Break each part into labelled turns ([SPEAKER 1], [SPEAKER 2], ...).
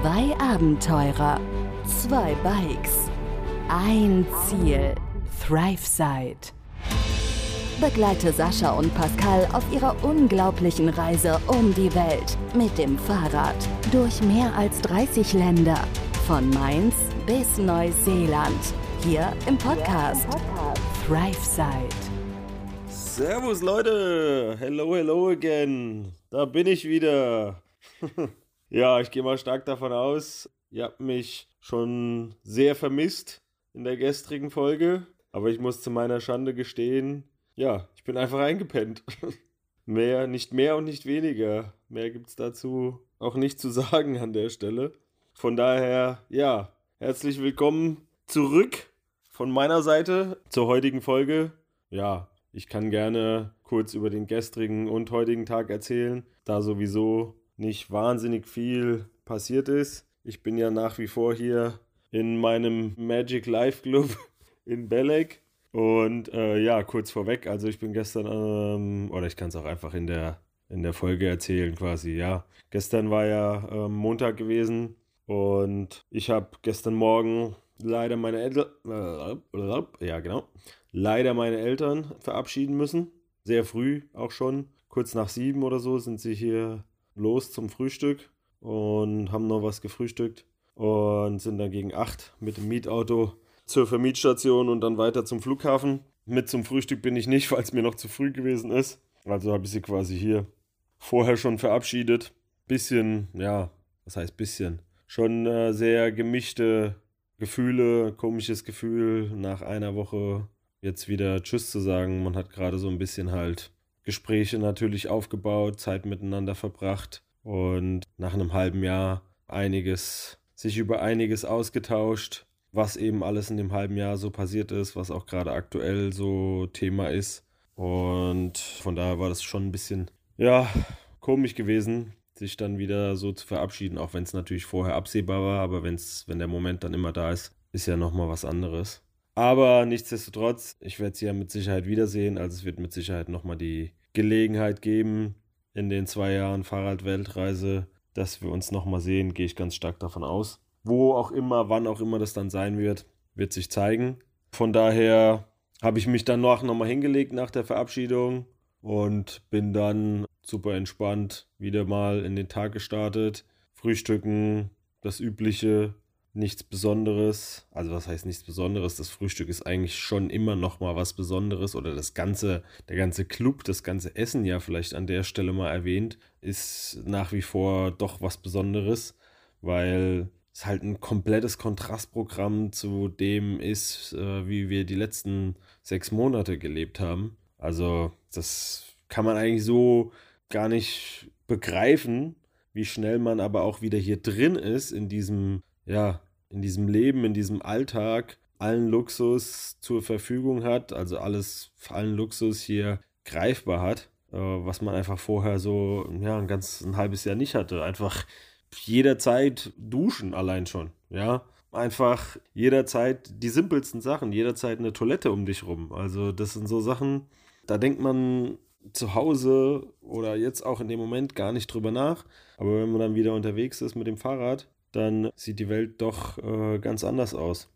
[SPEAKER 1] Zwei Abenteurer, zwei Bikes, ein Ziel, ThriveSide. Begleite Sascha und Pascal auf ihrer unglaublichen Reise um die Welt mit dem Fahrrad durch mehr als 30 Länder, von Mainz bis Neuseeland, hier im Podcast ThriveSide.
[SPEAKER 2] Servus Leute, hello, hello again. Da bin ich wieder. ja, ich gehe mal stark davon aus, ihr habt mich schon sehr vermisst in der gestrigen Folge. Aber ich muss zu meiner Schande gestehen, ja, ich bin einfach eingepennt. mehr, nicht mehr und nicht weniger. Mehr gibt es dazu auch nicht zu sagen an der Stelle. Von daher, ja, herzlich willkommen zurück von meiner Seite zur heutigen Folge. Ja, ich kann gerne kurz über den gestrigen und heutigen Tag erzählen, da sowieso nicht wahnsinnig viel passiert ist. Ich bin ja nach wie vor hier in meinem Magic Life Club in Belek. Und äh, ja, kurz vorweg, also ich bin gestern, ähm, oder ich kann es auch einfach in der, in der Folge erzählen quasi, ja. Gestern war ja ähm, Montag gewesen und ich habe gestern Morgen leider meine Eltern, äh, ja genau, leider meine Eltern verabschieden müssen. Sehr früh auch schon, kurz nach sieben oder so sind sie hier los zum Frühstück und haben noch was gefrühstückt und sind dann gegen acht mit dem Mietauto zur Vermietstation und dann weiter zum Flughafen. Mit zum Frühstück bin ich nicht, weil es mir noch zu früh gewesen ist. Also habe ich sie quasi hier vorher schon verabschiedet. Bisschen, ja, was heißt bisschen? Schon äh, sehr gemischte Gefühle, komisches Gefühl, nach einer Woche jetzt wieder Tschüss zu sagen. Man hat gerade so ein bisschen halt Gespräche natürlich aufgebaut, Zeit miteinander verbracht und nach einem halben Jahr einiges, sich über einiges ausgetauscht, was eben alles in dem halben Jahr so passiert ist, was auch gerade aktuell so Thema ist. Und von daher war das schon ein bisschen, ja, komisch gewesen, sich dann wieder so zu verabschieden, auch wenn es natürlich vorher absehbar war, aber wenn's, wenn der Moment dann immer da ist, ist ja nochmal was anderes. Aber nichtsdestotrotz, ich werde sie ja mit Sicherheit wiedersehen, also es wird mit Sicherheit nochmal die Gelegenheit geben, in den zwei Jahren Fahrradweltreise, dass wir uns nochmal sehen, gehe ich ganz stark davon aus. Wo auch immer, wann auch immer das dann sein wird, wird sich zeigen. Von daher habe ich mich dann noch, nochmal hingelegt nach der Verabschiedung und bin dann super entspannt wieder mal in den Tag gestartet. Frühstücken, das übliche, nichts Besonderes. Also was heißt nichts Besonderes? Das Frühstück ist eigentlich schon immer noch mal was Besonderes oder das ganze, der ganze Club, das ganze Essen ja vielleicht an der Stelle mal erwähnt, ist nach wie vor doch was Besonderes, weil es halt ein komplettes Kontrastprogramm zu dem ist, äh, wie wir die letzten sechs Monate gelebt haben. Also das kann man eigentlich so gar nicht begreifen, wie schnell man aber auch wieder hier drin ist in diesem, ja, in diesem Leben, in diesem Alltag, allen Luxus zur Verfügung hat, also alles, allen Luxus hier greifbar hat, äh, was man einfach vorher so, ja, ein ganz ein halbes Jahr nicht hatte. Einfach jederzeit duschen allein schon, ja. Einfach jederzeit die simpelsten Sachen, jederzeit eine Toilette um dich rum. Also das sind so Sachen, da denkt man zu Hause oder jetzt auch in dem Moment gar nicht drüber nach. Aber wenn man dann wieder unterwegs ist mit dem Fahrrad, dann sieht die Welt doch äh, ganz anders aus.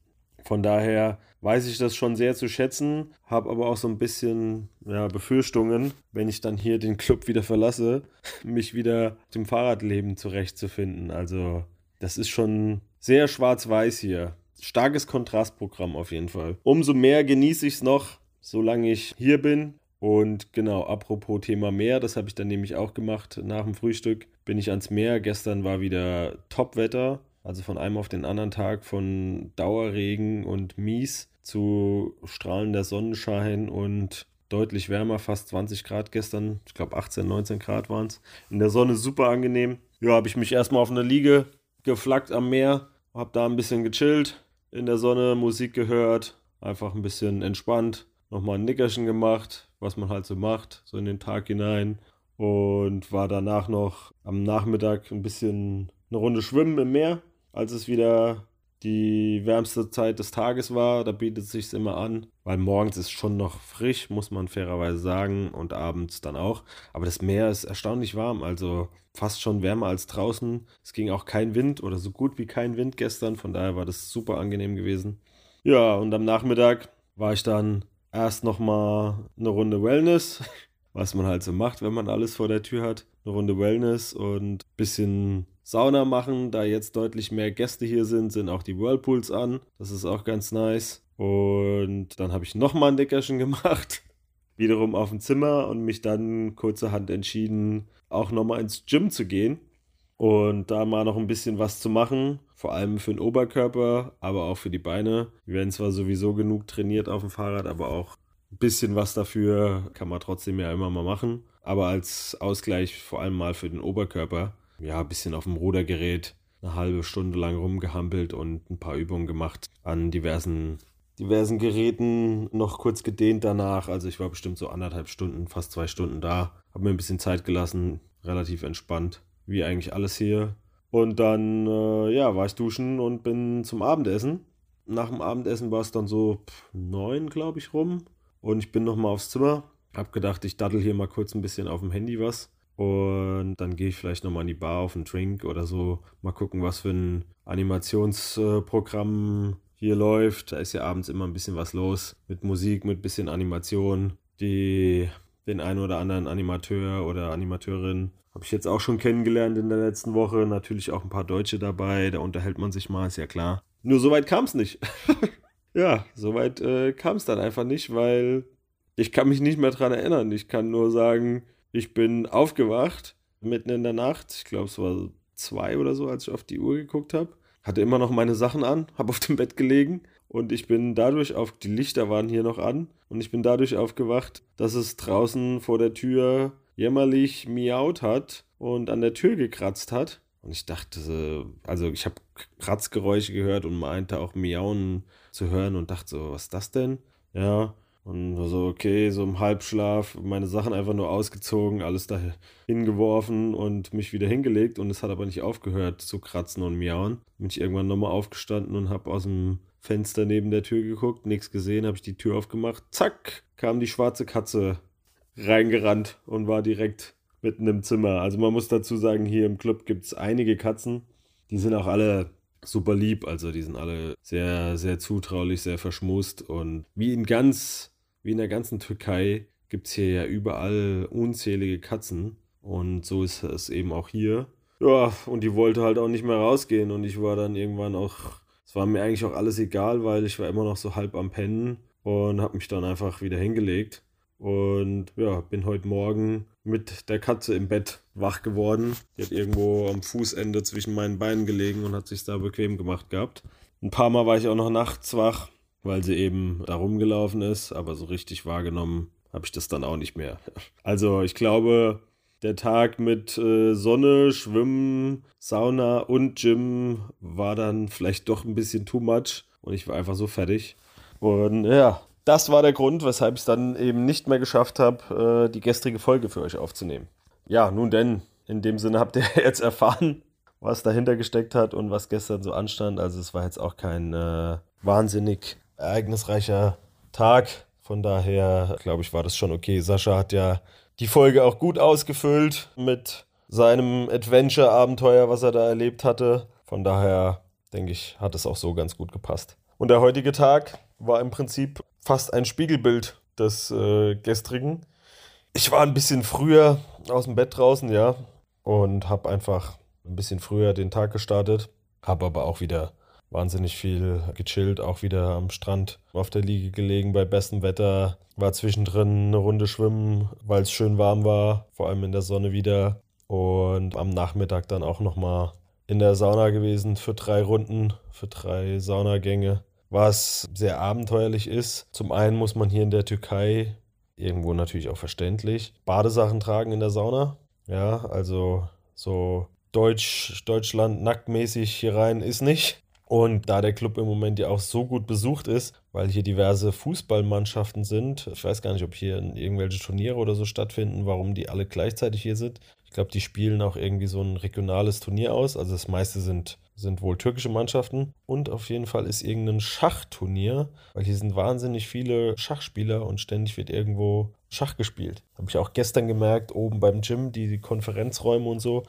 [SPEAKER 2] Von daher weiß ich das schon sehr zu schätzen, habe aber auch so ein bisschen ja, Befürchtungen, wenn ich dann hier den Club wieder verlasse, mich wieder dem Fahrradleben zurechtzufinden. Also das ist schon sehr schwarz-weiß hier. Starkes Kontrastprogramm auf jeden Fall. Umso mehr genieße ich es noch, solange ich hier bin und genau, apropos Thema Meer, das habe ich dann nämlich auch gemacht. Nach dem Frühstück bin ich ans Meer. Gestern war wieder Topwetter, also von einem auf den anderen Tag von Dauerregen und Mies zu strahlender Sonnenschein und deutlich wärmer, fast 20 Grad gestern. Ich glaube 18, 19 Grad waren es. In der Sonne super angenehm. Ja, habe ich mich erstmal auf eine Liege geflackt am Meer, habe da ein bisschen gechillt, in der Sonne Musik gehört, einfach ein bisschen entspannt, nochmal ein Nickerchen gemacht, was man halt so macht, so in den Tag hinein. Und war danach noch am Nachmittag ein bisschen eine Runde schwimmen im Meer, als es wieder die wärmste Zeit des Tages war. Da bietet es sich immer an, weil morgens ist schon noch frisch, muss man fairerweise sagen, und abends dann auch. Aber das Meer ist erstaunlich warm, also fast schon wärmer als draußen. Es ging auch kein Wind oder so gut wie kein Wind gestern, von daher war das super angenehm gewesen. Ja, und am Nachmittag war ich dann erst nochmal eine Runde Wellness, was man halt so macht, wenn man alles vor der Tür hat. Eine Runde Wellness und ein bisschen Sauna machen. Da jetzt deutlich mehr Gäste hier sind, sind auch die Whirlpools an. Das ist auch ganz nice. Und dann habe ich nochmal ein Deckerchen gemacht. Wiederum auf dem Zimmer und mich dann kurzerhand entschieden, auch nochmal ins Gym zu gehen. Und da mal noch ein bisschen was zu machen. Vor allem für den Oberkörper, aber auch für die Beine. Wir werden zwar sowieso genug trainiert auf dem Fahrrad, aber auch ein bisschen was dafür kann man trotzdem ja immer mal machen. Aber als Ausgleich vor allem mal für den Oberkörper ja, ein bisschen auf dem Rudergerät eine halbe Stunde lang rumgehampelt und ein paar Übungen gemacht an diversen, diversen Geräten, noch kurz gedehnt danach. Also ich war bestimmt so anderthalb Stunden, fast zwei Stunden da, habe mir ein bisschen Zeit gelassen, relativ entspannt, wie eigentlich alles hier. Und dann, äh, ja, war ich duschen und bin zum Abendessen. Nach dem Abendessen war es dann so neun, glaube ich, rum. Und ich bin nochmal aufs Zimmer. Hab gedacht, ich daddel hier mal kurz ein bisschen auf dem Handy was. Und dann gehe ich vielleicht nochmal in die Bar auf einen Drink oder so. Mal gucken, was für ein Animationsprogramm hier läuft. Da ist ja abends immer ein bisschen was los mit Musik, mit bisschen Animation. Die, den einen oder anderen Animateur oder Animateurin habe ich jetzt auch schon kennengelernt in der letzten Woche. Natürlich auch ein paar Deutsche dabei. Da unterhält man sich mal, ist ja klar. Nur so weit kam es nicht. ja, so weit äh, kam es dann einfach nicht, weil ich kann mich nicht mehr dran erinnern. Ich kann nur sagen, ich bin aufgewacht, mitten in der Nacht. Ich glaube, es war zwei oder so, als ich auf die Uhr geguckt habe. Hatte immer noch meine Sachen an, habe auf dem Bett gelegen und ich bin dadurch auf, die Lichter waren hier noch an und ich bin dadurch aufgewacht, dass es draußen vor der Tür jämmerlich miaut hat und an der Tür gekratzt hat. Und ich dachte, also ich habe Kratzgeräusche gehört und meinte auch Miauen zu hören und dachte so, was ist das denn? Ja, und so, okay, so im Halbschlaf, meine Sachen einfach nur ausgezogen, alles da hingeworfen und mich wieder hingelegt. Und es hat aber nicht aufgehört zu kratzen und miauen. Bin ich irgendwann nochmal aufgestanden und habe aus dem Fenster neben der Tür geguckt, nichts gesehen, habe ich die Tür aufgemacht. Zack, kam die schwarze Katze reingerannt und war direkt mitten im Zimmer. Also man muss dazu sagen, hier im Club gibt es einige Katzen. Die sind auch alle super lieb. Also die sind alle sehr, sehr zutraulich, sehr verschmust. Und wie in ganz wie in der ganzen Türkei gibt es hier ja überall unzählige Katzen. Und so ist es eben auch hier. Ja, und die wollte halt auch nicht mehr rausgehen. Und ich war dann irgendwann auch, war mir eigentlich auch alles egal, weil ich war immer noch so halb am Pennen und habe mich dann einfach wieder hingelegt. Und ja, bin heute Morgen mit der Katze im Bett wach geworden. Die hat irgendwo am Fußende zwischen meinen Beinen gelegen und hat sich da bequem gemacht gehabt. Ein paar Mal war ich auch noch nachts wach weil sie eben da rumgelaufen ist, aber so richtig wahrgenommen habe ich das dann auch nicht mehr. Also ich glaube, der Tag mit äh, Sonne, Schwimmen, Sauna und Gym war dann vielleicht doch ein bisschen too much und ich war einfach so fertig. Und ja, das war der Grund, weshalb ich es dann eben nicht mehr geschafft habe, äh, die gestrige Folge für euch aufzunehmen. Ja, nun denn, in dem Sinne habt ihr jetzt erfahren, was dahinter gesteckt hat und was gestern so anstand. Also es war jetzt auch kein äh, wahnsinnig ereignisreicher Tag. Von daher, glaube ich, war das schon okay. Sascha hat ja die Folge auch gut ausgefüllt mit seinem Adventure-Abenteuer, was er da erlebt hatte. Von daher, denke ich, hat es auch so ganz gut gepasst. Und der heutige Tag war im Prinzip fast ein Spiegelbild des äh, gestrigen. Ich war ein bisschen früher aus dem Bett draußen, ja, und habe einfach ein bisschen früher den Tag gestartet, habe aber auch wieder wahnsinnig viel gechillt, auch wieder am Strand auf der Liege gelegen bei bestem Wetter. War zwischendrin eine Runde schwimmen, weil es schön warm war, vor allem in der Sonne wieder. Und am Nachmittag dann auch nochmal in der Sauna gewesen für drei Runden, für drei Saunagänge. Was sehr abenteuerlich ist. Zum einen muss man hier in der Türkei, irgendwo natürlich auch verständlich, Badesachen tragen in der Sauna. Ja, also so Deutsch, Deutschland nacktmäßig hier rein ist nicht. Und da der Club im Moment ja auch so gut besucht ist, weil hier diverse Fußballmannschaften sind, ich weiß gar nicht, ob hier irgendwelche Turniere oder so stattfinden, warum die alle gleichzeitig hier sind. Ich glaube, die spielen auch irgendwie so ein regionales Turnier aus. Also das meiste sind, sind wohl türkische Mannschaften. Und auf jeden Fall ist irgendein Schachturnier, weil hier sind wahnsinnig viele Schachspieler und ständig wird irgendwo Schach gespielt. Habe ich auch gestern gemerkt, oben beim Gym, die Konferenzräume und so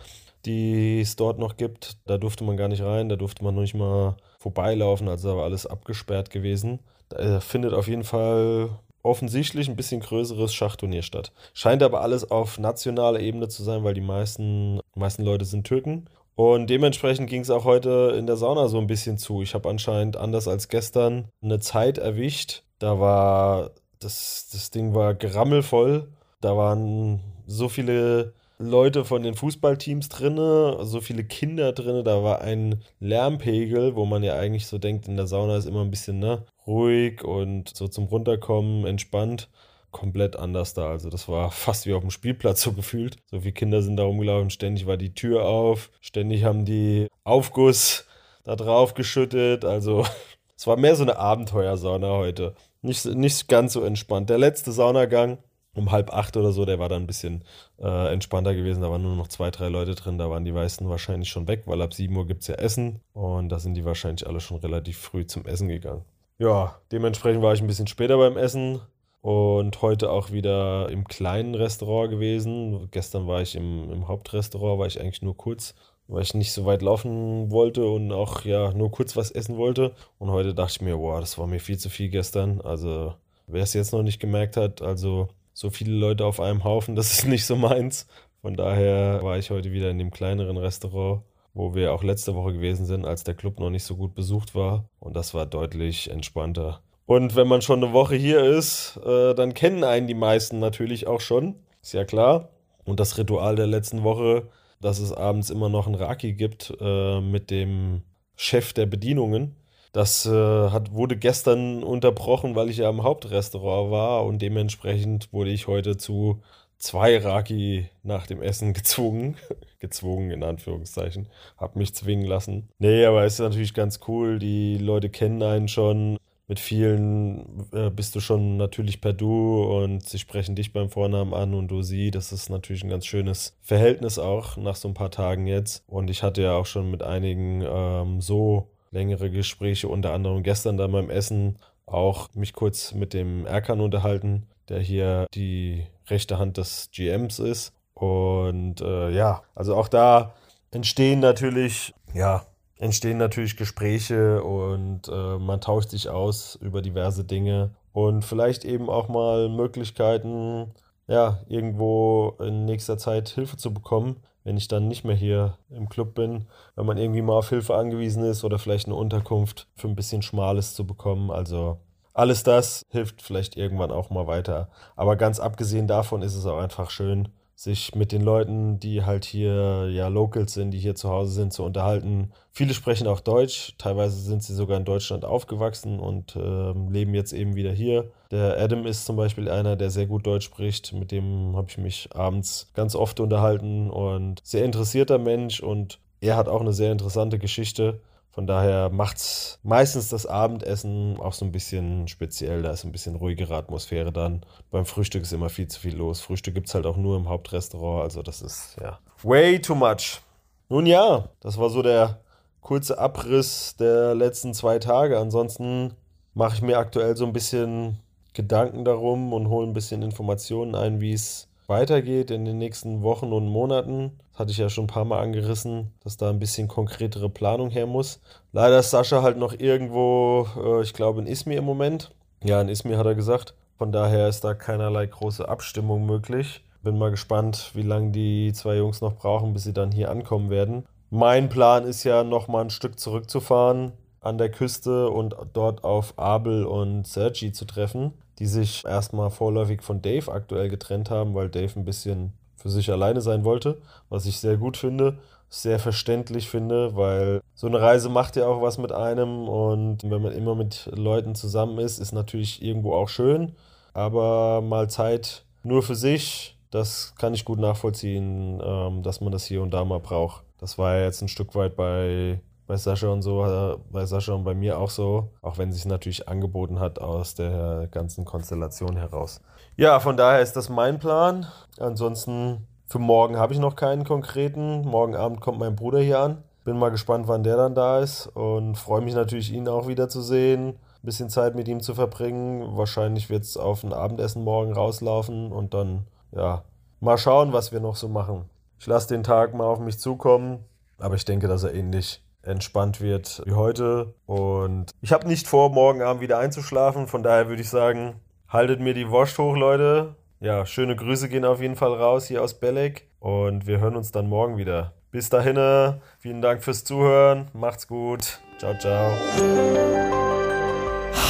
[SPEAKER 2] die es dort noch gibt. Da durfte man gar nicht rein, da durfte man noch nicht mal vorbeilaufen, also da war alles abgesperrt gewesen. Da äh, findet auf jeden Fall offensichtlich ein bisschen größeres Schachturnier statt. Scheint aber alles auf nationaler Ebene zu sein, weil die meisten, meisten Leute sind Türken. Und dementsprechend ging es auch heute in der Sauna so ein bisschen zu. Ich habe anscheinend anders als gestern eine Zeit erwischt. Da war das, das Ding war gerammelvoll. Da waren so viele Leute von den Fußballteams drin, so viele Kinder drin, da war ein Lärmpegel, wo man ja eigentlich so denkt, in der Sauna ist immer ein bisschen ne, ruhig und so zum Runterkommen, entspannt. Komplett anders da. Also, das war fast wie auf dem Spielplatz so gefühlt. So viele Kinder sind da rumgelaufen, ständig war die Tür auf, ständig haben die Aufguss da drauf geschüttet. Also, es war mehr so eine Abenteuersauna heute. Nicht, nicht ganz so entspannt. Der letzte Saunagang um halb acht oder so, der war dann ein bisschen äh, entspannter gewesen. Da waren nur noch zwei, drei Leute drin. Da waren die meisten wahrscheinlich schon weg, weil ab sieben Uhr gibt es ja Essen. Und da sind die wahrscheinlich alle schon relativ früh zum Essen gegangen. Ja, dementsprechend war ich ein bisschen später beim Essen und heute auch wieder im kleinen Restaurant gewesen. Gestern war ich im, im Hauptrestaurant, war ich eigentlich nur kurz, weil ich nicht so weit laufen wollte und auch ja nur kurz was essen wollte. Und heute dachte ich mir, boah, das war mir viel zu viel gestern. Also wer es jetzt noch nicht gemerkt hat, also so viele Leute auf einem Haufen, das ist nicht so meins. Von daher war ich heute wieder in dem kleineren Restaurant, wo wir auch letzte Woche gewesen sind, als der Club noch nicht so gut besucht war. Und das war deutlich entspannter. Und wenn man schon eine Woche hier ist, äh, dann kennen einen die meisten natürlich auch schon. Ist ja klar. Und das Ritual der letzten Woche, dass es abends immer noch ein Raki gibt äh, mit dem Chef der Bedienungen. Das äh, hat, wurde gestern unterbrochen, weil ich ja im Hauptrestaurant war und dementsprechend wurde ich heute zu zwei Raki nach dem Essen gezwungen. gezwungen in Anführungszeichen. Hab mich zwingen lassen. Nee, aber es ist natürlich ganz cool. Die Leute kennen einen schon. Mit vielen äh, bist du schon natürlich per Du und sie sprechen dich beim Vornamen an und du sie. Das ist natürlich ein ganz schönes Verhältnis auch nach so ein paar Tagen jetzt. Und ich hatte ja auch schon mit einigen ähm, so längere Gespräche, unter anderem gestern da beim Essen auch mich kurz mit dem Erkan unterhalten, der hier die rechte Hand des GMs ist. Und äh, ja, also auch da entstehen natürlich, ja, entstehen natürlich Gespräche und äh, man tauscht sich aus über diverse Dinge und vielleicht eben auch mal Möglichkeiten, ja, irgendwo in nächster Zeit Hilfe zu bekommen, wenn ich dann nicht mehr hier im Club bin, wenn man irgendwie mal auf Hilfe angewiesen ist oder vielleicht eine Unterkunft für ein bisschen Schmales zu bekommen. Also alles das hilft vielleicht irgendwann auch mal weiter. Aber ganz abgesehen davon ist es auch einfach schön, sich mit den Leuten, die halt hier ja Locals sind, die hier zu Hause sind, zu unterhalten. Viele sprechen auch Deutsch, teilweise sind sie sogar in Deutschland aufgewachsen und äh, leben jetzt eben wieder hier. Der Adam ist zum Beispiel einer, der sehr gut Deutsch spricht, mit dem habe ich mich abends ganz oft unterhalten und sehr interessierter Mensch und er hat auch eine sehr interessante Geschichte von daher macht es meistens das Abendessen auch so ein bisschen speziell. Da ist ein bisschen ruhigere Atmosphäre dann. Beim Frühstück ist immer viel zu viel los. Frühstück gibt es halt auch nur im Hauptrestaurant. Also das ist ja way too much. Nun ja, das war so der kurze Abriss der letzten zwei Tage. Ansonsten mache ich mir aktuell so ein bisschen Gedanken darum und hole ein bisschen Informationen ein, wie es weitergeht in den nächsten Wochen und Monaten. Das hatte ich ja schon ein paar Mal angerissen, dass da ein bisschen konkretere Planung her muss. Leider ist Sascha halt noch irgendwo, äh, ich glaube in Izmir im Moment. Ja, in Izmir hat er gesagt. Von daher ist da keinerlei große Abstimmung möglich. Bin mal gespannt, wie lange die zwei Jungs noch brauchen, bis sie dann hier ankommen werden. Mein Plan ist ja noch mal ein Stück zurückzufahren an der Küste und dort auf Abel und Sergi zu treffen die sich erstmal vorläufig von Dave aktuell getrennt haben, weil Dave ein bisschen für sich alleine sein wollte, was ich sehr gut finde, sehr verständlich finde, weil so eine Reise macht ja auch was mit einem und wenn man immer mit Leuten zusammen ist, ist natürlich irgendwo auch schön, aber mal Zeit nur für sich, das kann ich gut nachvollziehen, ähm, dass man das hier und da mal braucht. Das war ja jetzt ein Stück weit bei, bei Sascha und so, äh, bei Sascha und bei mir auch so, auch wenn sich natürlich angeboten hat aus der ganzen Konstellation heraus. Ja, von daher ist das mein Plan. Ansonsten für morgen habe ich noch keinen konkreten. Morgen Abend kommt mein Bruder hier an. Bin mal gespannt, wann der dann da ist und freue mich natürlich, ihn auch wieder zu sehen. Ein bisschen Zeit mit ihm zu verbringen. Wahrscheinlich wird es auf ein Abendessen morgen rauslaufen und dann, ja, mal schauen, was wir noch so machen. Ich lasse den Tag mal auf mich zukommen, aber ich denke, dass er ähnlich entspannt wird wie heute. Und ich habe nicht vor, morgen Abend wieder einzuschlafen. Von daher würde ich sagen, haltet mir die Wurst hoch, Leute. Ja, schöne Grüße gehen auf jeden Fall raus hier aus Belek. Und wir hören uns dann morgen wieder. Bis dahin, vielen Dank fürs Zuhören. Macht's gut. Ciao, ciao.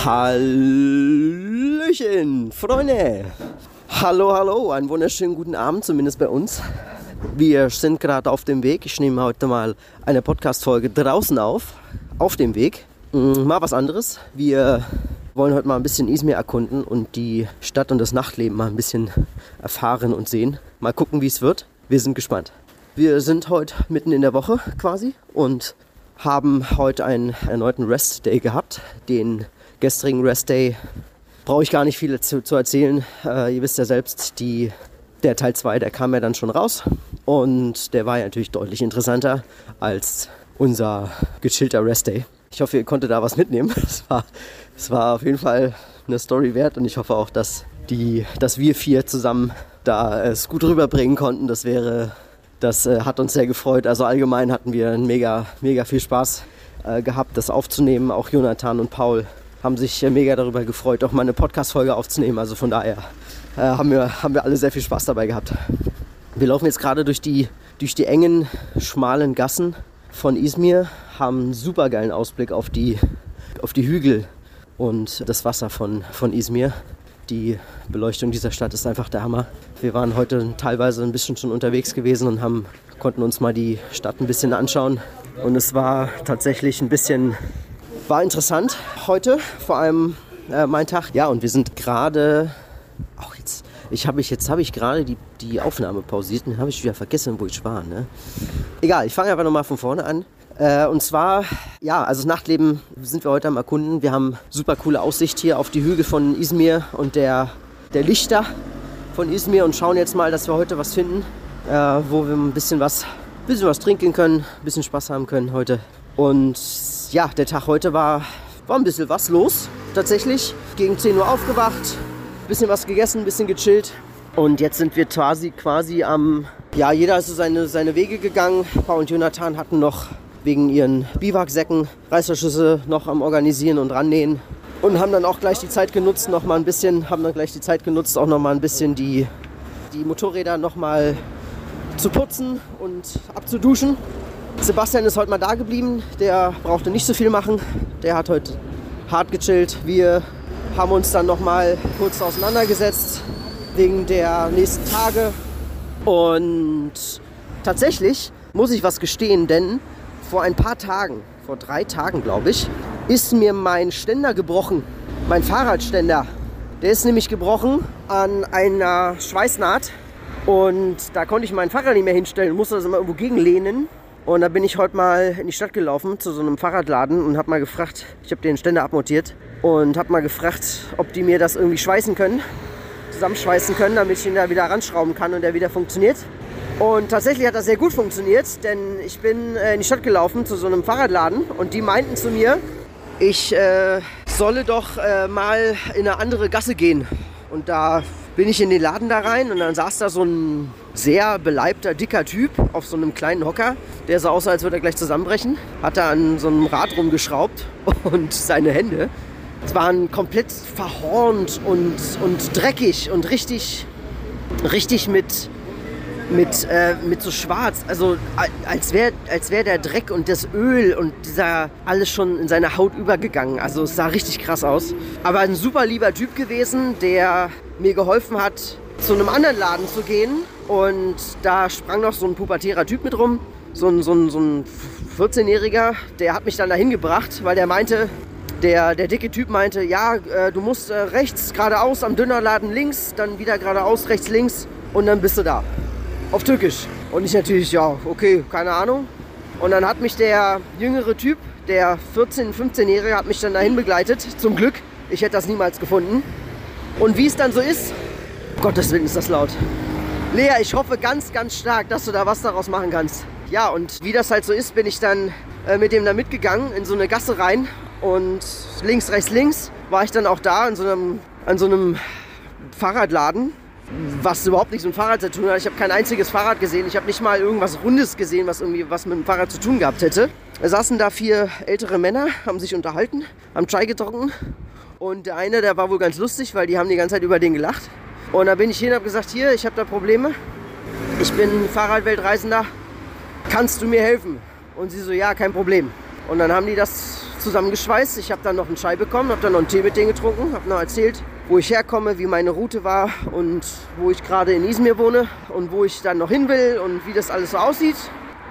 [SPEAKER 3] Hallöchen, Freunde. Hallo, hallo, einen wunderschönen guten Abend, zumindest bei uns. Wir sind gerade auf dem Weg. Ich nehme heute mal eine Podcast-Folge draußen auf, auf dem Weg. Mm, mal was anderes. Wir wollen heute mal ein bisschen Izmir erkunden und die Stadt und das Nachtleben mal ein bisschen erfahren und sehen. Mal gucken, wie es wird. Wir sind gespannt. Wir sind heute mitten in der Woche quasi und haben heute einen erneuten Rest Day gehabt. Den gestrigen Rest Day brauche ich gar nicht viel zu, zu erzählen. Äh, ihr wisst ja selbst, die, der Teil 2, der kam ja dann schon raus und der war ja natürlich deutlich interessanter als unser gechillter Rest Day. Ich hoffe, ihr konntet da was mitnehmen. Es war, war auf jeden Fall eine Story wert und ich hoffe auch, dass, die, dass wir vier zusammen da es gut rüberbringen konnten. Das wäre das äh, hat uns sehr gefreut. Also allgemein hatten wir mega, mega viel Spaß äh, gehabt, das aufzunehmen. Auch Jonathan und Paul haben sich äh, mega darüber gefreut, auch mal eine Podcast-Folge aufzunehmen. Also von daher äh, haben, wir, haben wir alle sehr viel Spaß dabei gehabt. Wir laufen jetzt gerade durch die, durch die engen, schmalen Gassen von Izmir, haben einen super geilen Ausblick auf die, auf die Hügel und das Wasser von, von Izmir. Die Beleuchtung dieser Stadt ist einfach der Hammer. Wir waren heute teilweise ein bisschen schon unterwegs gewesen und haben, konnten uns mal die Stadt ein bisschen anschauen. Und es war tatsächlich ein bisschen, war interessant heute, vor allem äh, mein Tag. Ja, und wir sind gerade, auch ich habe ich, jetzt habe ich gerade die, die Aufnahme pausiert und habe ich wieder vergessen, wo ich war. Ne? Egal, ich fange einfach nochmal von vorne an. Äh, und zwar, ja, also das Nachtleben sind wir heute am Erkunden. Wir haben super coole Aussicht hier auf die Hügel von Izmir und der, der Lichter von Izmir und schauen jetzt mal, dass wir heute was finden, äh, wo wir ein bisschen was, bisschen was trinken können, ein bisschen Spaß haben können heute. Und ja, der Tag heute war, war ein bisschen was los, tatsächlich. Gegen 10 Uhr aufgewacht, bisschen was gegessen, ein bisschen gechillt. Und jetzt sind wir quasi, quasi am, ja, jeder ist so seine, seine Wege gegangen. Paul und Jonathan hatten noch wegen ihren Biwaksäcken Reißverschlüsse noch am Organisieren und rannähen. Und haben dann auch gleich die Zeit genutzt, noch mal ein bisschen, haben dann gleich die Zeit genutzt, auch noch mal ein bisschen die, die Motorräder noch mal zu putzen und abzuduschen. Sebastian ist heute mal da geblieben, der brauchte nicht so viel machen. Der hat heute hart gechillt. Wir haben uns dann noch mal kurz auseinandergesetzt wegen der nächsten Tage. Und tatsächlich muss ich was gestehen, denn vor ein paar Tagen, vor drei Tagen glaube ich, ist mir mein Ständer gebrochen. Mein Fahrradständer. Der ist nämlich gebrochen an einer Schweißnaht. Und da konnte ich mein Fahrrad nicht mehr hinstellen, musste das immer irgendwo gegenlehnen. Und da bin ich heute mal in die Stadt gelaufen zu so einem Fahrradladen und habe mal gefragt, ich habe den Ständer abmontiert und habe mal gefragt, ob die mir das irgendwie schweißen können, zusammenschweißen können, damit ich ihn da wieder ranschrauben kann und der wieder funktioniert. Und tatsächlich hat das sehr gut funktioniert, denn ich bin äh, in die Stadt gelaufen zu so einem Fahrradladen und die meinten zu mir, ich äh, solle doch äh, mal in eine andere Gasse gehen. Und da bin ich in den Laden da rein und dann saß da so ein sehr beleibter, dicker Typ auf so einem kleinen Hocker, der sah aus, als würde er gleich zusammenbrechen. Hat da an so einem Rad rumgeschraubt und seine Hände waren komplett verhornt und, und dreckig und richtig, richtig mit mit, äh, mit so schwarz, also als wäre als wär der Dreck und das Öl und dieser alles schon in seine Haut übergegangen. Also es sah richtig krass aus. Aber ein super lieber Typ gewesen, der mir geholfen hat, zu einem anderen Laden zu gehen. Und da sprang noch so ein pubertärer Typ mit rum, so ein, so ein, so ein 14-Jähriger, der hat mich dann dahin gebracht, weil der meinte, der, der dicke Typ meinte, ja, äh, du musst äh, rechts geradeaus am Dönerladen links, dann wieder geradeaus rechts links und dann bist du da auf Türkisch. Und ich natürlich, ja, okay, keine Ahnung. Und dann hat mich der jüngere Typ, der 14-, 15-Jährige, hat mich dann dahin begleitet. Zum Glück. Ich hätte das niemals gefunden. Und wie es dann so ist, Gottes Willen ist das laut. Lea, ich hoffe ganz, ganz stark, dass du da was daraus machen kannst. Ja, und wie das halt so ist, bin ich dann äh, mit dem da mitgegangen in so eine Gasse rein. Und links, rechts, links war ich dann auch da in so einem, an so einem Fahrradladen, was überhaupt nichts mit dem Fahrrad zu tun hat. Ich habe kein einziges Fahrrad gesehen. Ich habe nicht mal irgendwas Rundes gesehen, was irgendwie was mit dem Fahrrad zu tun gehabt hätte. Da saßen da vier ältere Männer, haben sich unterhalten, haben Chai getrunken. Und der eine, der war wohl ganz lustig, weil die haben die ganze Zeit über den gelacht. Und da bin ich hin und habe gesagt, hier, ich habe da Probleme. Ich bin Fahrradweltreisender. Kannst du mir helfen? Und sie so, ja, kein Problem. Und dann haben die das zusammengeschweißt. Ich habe dann noch einen Chai bekommen, habe dann noch einen Tee mit denen getrunken, habe noch erzählt, wo ich herkomme, wie meine Route war und wo ich gerade in Izmir wohne und wo ich dann noch hin will und wie das alles so aussieht.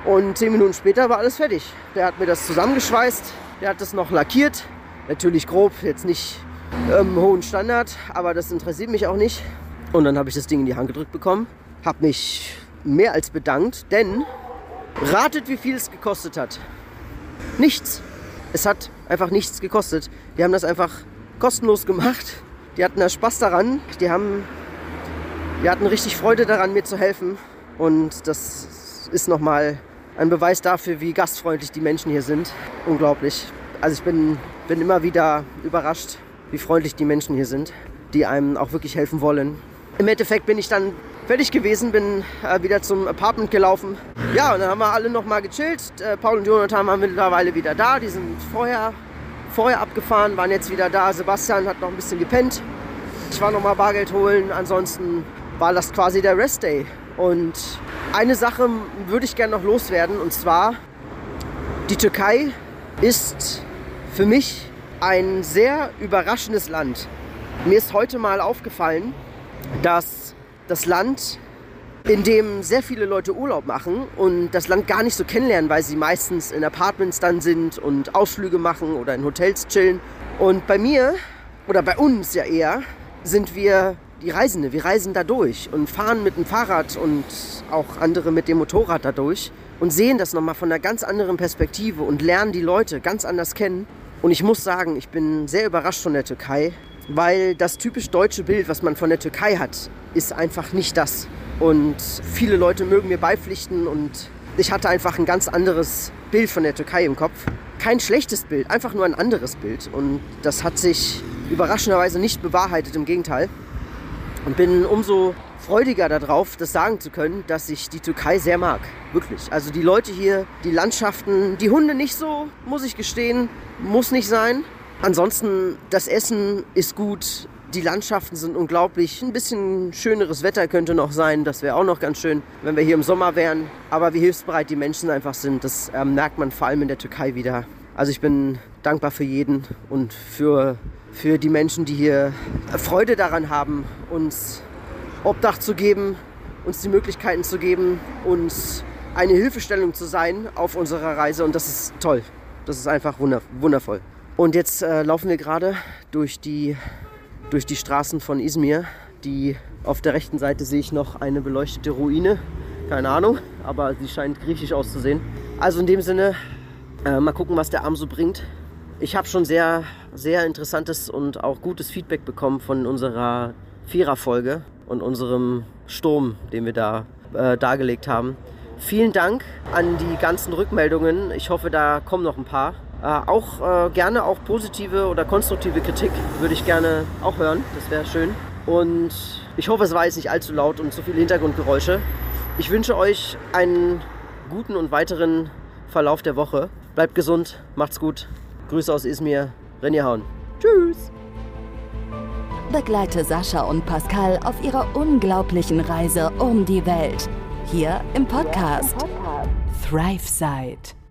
[SPEAKER 3] Und zehn Minuten später war alles fertig. Der hat mir das zusammengeschweißt, der hat das noch lackiert. Natürlich grob, jetzt nicht ähm, hohen Standard, aber das interessiert mich auch nicht. Und dann habe ich das Ding in die Hand gedrückt bekommen, habe mich mehr als bedankt, denn ratet, wie viel es gekostet hat. Nichts. Es hat einfach nichts gekostet. Die haben das einfach kostenlos gemacht. Die hatten da Spaß daran. Die haben, die hatten richtig Freude daran, mir zu helfen. Und das ist nochmal ein Beweis dafür, wie gastfreundlich die Menschen hier sind. Unglaublich. Also ich bin, bin immer wieder überrascht, wie freundlich die Menschen hier sind, die einem auch wirklich helfen wollen. Im Endeffekt bin ich dann fertig gewesen, bin äh, wieder zum Apartment gelaufen. Ja, und dann haben wir alle noch mal gechillt. Äh, Paul und Jonathan waren mittlerweile wieder da. Die sind vorher, vorher abgefahren, waren jetzt wieder da. Sebastian hat noch ein bisschen gepennt. Ich war noch mal Bargeld holen. Ansonsten war das quasi der Rest Day. Und eine Sache würde ich gerne noch loswerden. Und zwar, die Türkei ist für mich ein sehr überraschendes Land. Mir ist heute mal aufgefallen, dass das Land, in dem sehr viele Leute Urlaub machen und das Land gar nicht so kennenlernen, weil sie meistens in Apartments dann sind und Ausflüge machen oder in Hotels chillen. Und bei mir, oder bei uns ja eher, sind wir die Reisende. Wir reisen da durch und fahren mit dem Fahrrad und auch andere mit dem Motorrad da durch und sehen das nochmal von einer ganz anderen Perspektive und lernen die Leute ganz anders kennen. Und ich muss sagen, ich bin sehr überrascht von der Türkei, weil das typisch deutsche Bild, was man von der Türkei hat, ist einfach nicht das. Und viele Leute mögen mir beipflichten und ich hatte einfach ein ganz anderes Bild von der Türkei im Kopf. Kein schlechtes Bild, einfach nur ein anderes Bild. Und das hat sich überraschenderweise nicht bewahrheitet, im Gegenteil. Und bin umso freudiger darauf, das sagen zu können, dass ich die Türkei sehr mag. Wirklich. Also die Leute hier, die Landschaften, die Hunde nicht so, muss ich gestehen, muss nicht sein. Ansonsten, das Essen ist gut, die Landschaften sind unglaublich. Ein bisschen schöneres Wetter könnte noch sein. Das wäre auch noch ganz schön, wenn wir hier im Sommer wären. Aber wie hilfsbereit die Menschen einfach sind, das äh, merkt man vor allem in der Türkei wieder. Also ich bin dankbar für jeden und für, für die Menschen, die hier Freude daran haben, uns Obdach zu geben, uns die Möglichkeiten zu geben, uns eine Hilfestellung zu sein auf unserer Reise. Und das ist toll. Das ist einfach wundervoll. Und jetzt äh, laufen wir gerade durch die, durch die Straßen von Izmir. Die, auf der rechten Seite sehe ich noch eine beleuchtete Ruine. Keine Ahnung, aber sie scheint griechisch auszusehen. Also in dem Sinne, äh, mal gucken, was der Arm so bringt. Ich habe schon sehr, sehr interessantes und auch gutes Feedback bekommen von unserer Vierer-Folge und unserem Sturm, den wir da äh, dargelegt haben. Vielen Dank an die ganzen Rückmeldungen. Ich hoffe, da kommen noch ein paar. Äh, auch äh, gerne auch positive oder konstruktive Kritik würde ich gerne auch hören. Das wäre schön. Und ich hoffe, es war jetzt nicht allzu laut und zu viele Hintergrundgeräusche. Ich wünsche euch einen guten und weiteren Verlauf der Woche. Bleibt gesund, macht's gut. Grüße aus Izmir, René Hauen. Tschüss.
[SPEAKER 1] Begleite Sascha und Pascal auf ihrer unglaublichen Reise um die Welt. Hier im Podcast, Thrive Side.